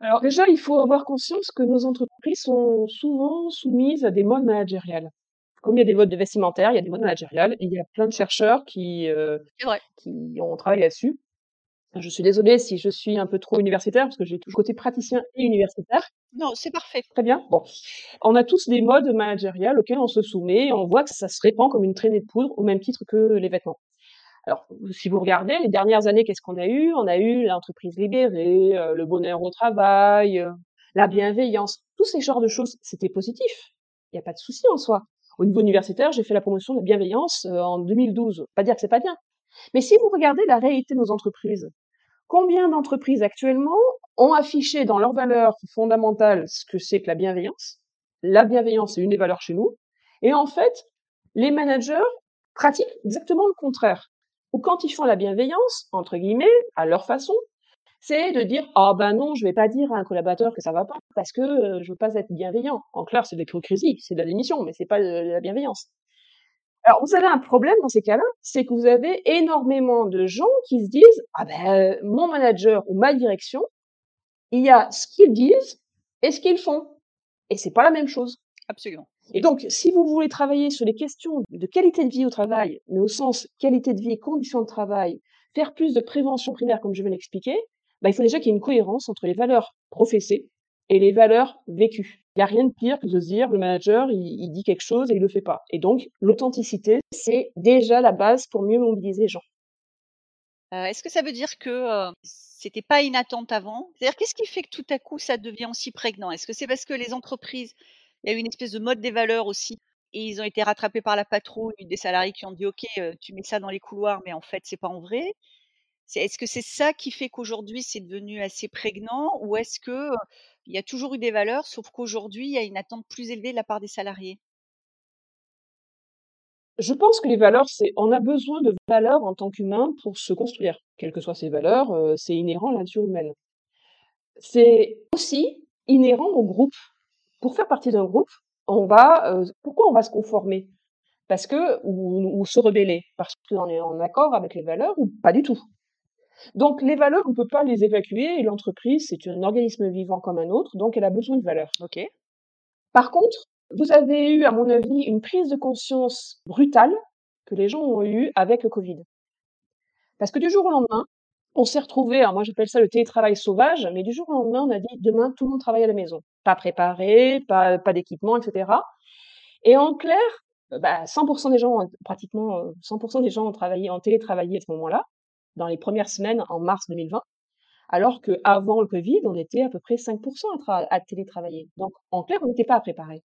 Alors déjà, il faut avoir conscience que nos entreprises sont souvent soumises à des modes managériales. Comme il y a des modes vestimentaires, il y a des modes managériales et il y a plein de chercheurs qui, vrai. qui ont travaillé là-dessus. Je suis désolée si je suis un peu trop universitaire parce que j'ai le côté praticien et universitaire. Non, c'est parfait. Très bien. Bon, on a tous des modes managériales auxquels on se soumet et on voit que ça se répand comme une traînée de poudre au même titre que les vêtements. Alors, si vous regardez les dernières années, qu'est-ce qu'on a eu? On a eu l'entreprise libérée, heu, le bonheur au travail, heu, la bienveillance. Tous ces genres de choses, c'était positif. Il y a pas de souci en soi. Au niveau universitaire, j'ai fait la promotion de la bienveillance, heu, en 2012. Pas dire que c'est pas bien. Mais si vous regardez la réalité de nos entreprises, combien d'entreprises actuellement ont affiché dans leurs valeurs fondamentales ce que c'est que la bienveillance? La bienveillance, c'est une des valeurs chez nous et en fait, les managers pratiquent exactement le contraire. Ou quand ils font la bienveillance, entre guillemets, à leur façon, c'est de dire ah ben non, je vais pas dire à un collaborateur que ça va pas parce que euh, je veux pas être bienveillant. En clair, c'est de l'hypocrisie, c'est de la démission, mais c'est pas de la bienveillance. Alors vous avez un problème dans ces cas-là, c'est que vous avez énormément de gens qui se disent ah ben mon manager ou ma direction, il y a ce qu'ils disent et ce qu'ils font, et c'est pas la même chose. Absolument. Et donc, si vous voulez travailler sur les questions de qualité de vie au travail, mais au sens qualité de vie et conditions de travail, faire plus de prévention primaire, comme je viens l'expliquer, bah, il faut déjà qu'il y ait une cohérence entre les valeurs professées et les valeurs vécues. Il n'y a rien de pire que de se dire le manager, il, dit quelque chose et il le fait pas. Et donc, l'authenticité, c'est déjà la base pour mieux mobiliser les gens. Euh, Est-ce que ça veut dire que euh, c'était pas une attente avant? C'est-à-dire, qu'est-ce qui fait que tout à coup ça devient aussi prégnant? Est-ce que c'est parce que les entreprises, il y a eu une espèce de mode des valeurs aussi, et ils ont été rattrapés par la patrouille des salariés qui ont dit OK, euh, tu mets ça dans les couloirs, mais en fait c'est pas en vrai. Est-ce que c'est ça qui fait qu'aujourd'hui c'est devenu assez prégnant, ou est-ce que euh, il y a toujours eu des valeurs, sauf qu'aujourd'hui il y a une attente plus élevée de la part des salariés? Je pense que les valeurs, c'est, on a besoin de valeurs en tant qu'humain pour se construire. Quelles que soient ces valeurs, c'est inhérent à la nature humaine. C'est aussi inhérent au groupe. Pour faire partie d'un groupe, on va, euh, pourquoi on va se conformer? Parce que, ou, ou se rebeller, parce qu'on est en accord avec les valeurs ou pas du tout? Donc les valeurs, on ne peut pas les évacuer et l'entreprise, c'est un organisme vivant comme un autre, donc elle a besoin de valeurs. Ok. Par contre, vous avez eu, à mon avis, une prise de conscience brutale que les gens ont eue avec le Covid. Parce que du jour au lendemain, on s'est retrouvé, alors moi j'appelle ça le télétravail sauvage, mais du jour au lendemain, on a dit demain tout le monde travaille à la maison. Pas préparé, pas, pas d'équipement, etc. Et en clair, euh, bah, 100% des gens, pratiquement euh, 100% des gens ont travaillé, ont télétravaillé à ce moment-là, dans les premières semaines en mars 2020, alors qu'avant le Covid, on était à peu près 5% à, à télétravailler. Donc en clair, on n'était pas préparé.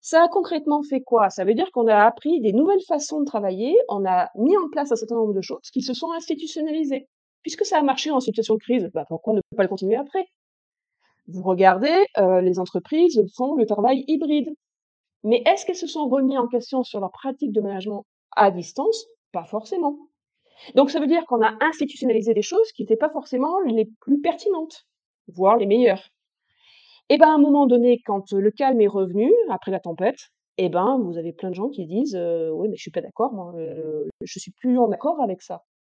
Ça a concrètement fait quoi? Ça veut dire qu'on a appris des nouvelles façons de travailler, on a mis en place un certain nombre de choses qui se sont institutionnalisées. Puisque ça a marché en situation de crise, bah, pourquoi ne pas le continuer après? Vous regardez, euh, les entreprises font le travail hybride. Mais est-ce qu'elles se sont remis en question sur leur pratique de management à distance? Pas forcément. Donc ça veut dire qu'on a institutionnalisé des choses qui n'étaient pas forcément les plus pertinentes, voire les meilleures. Et ben à un moment donné, quand le calme est revenu après la tempête, et ben vous avez plein de gens qui disent euh, oui mais je suis pas d'accord, moi, euh, je suis plus en accord avec ça.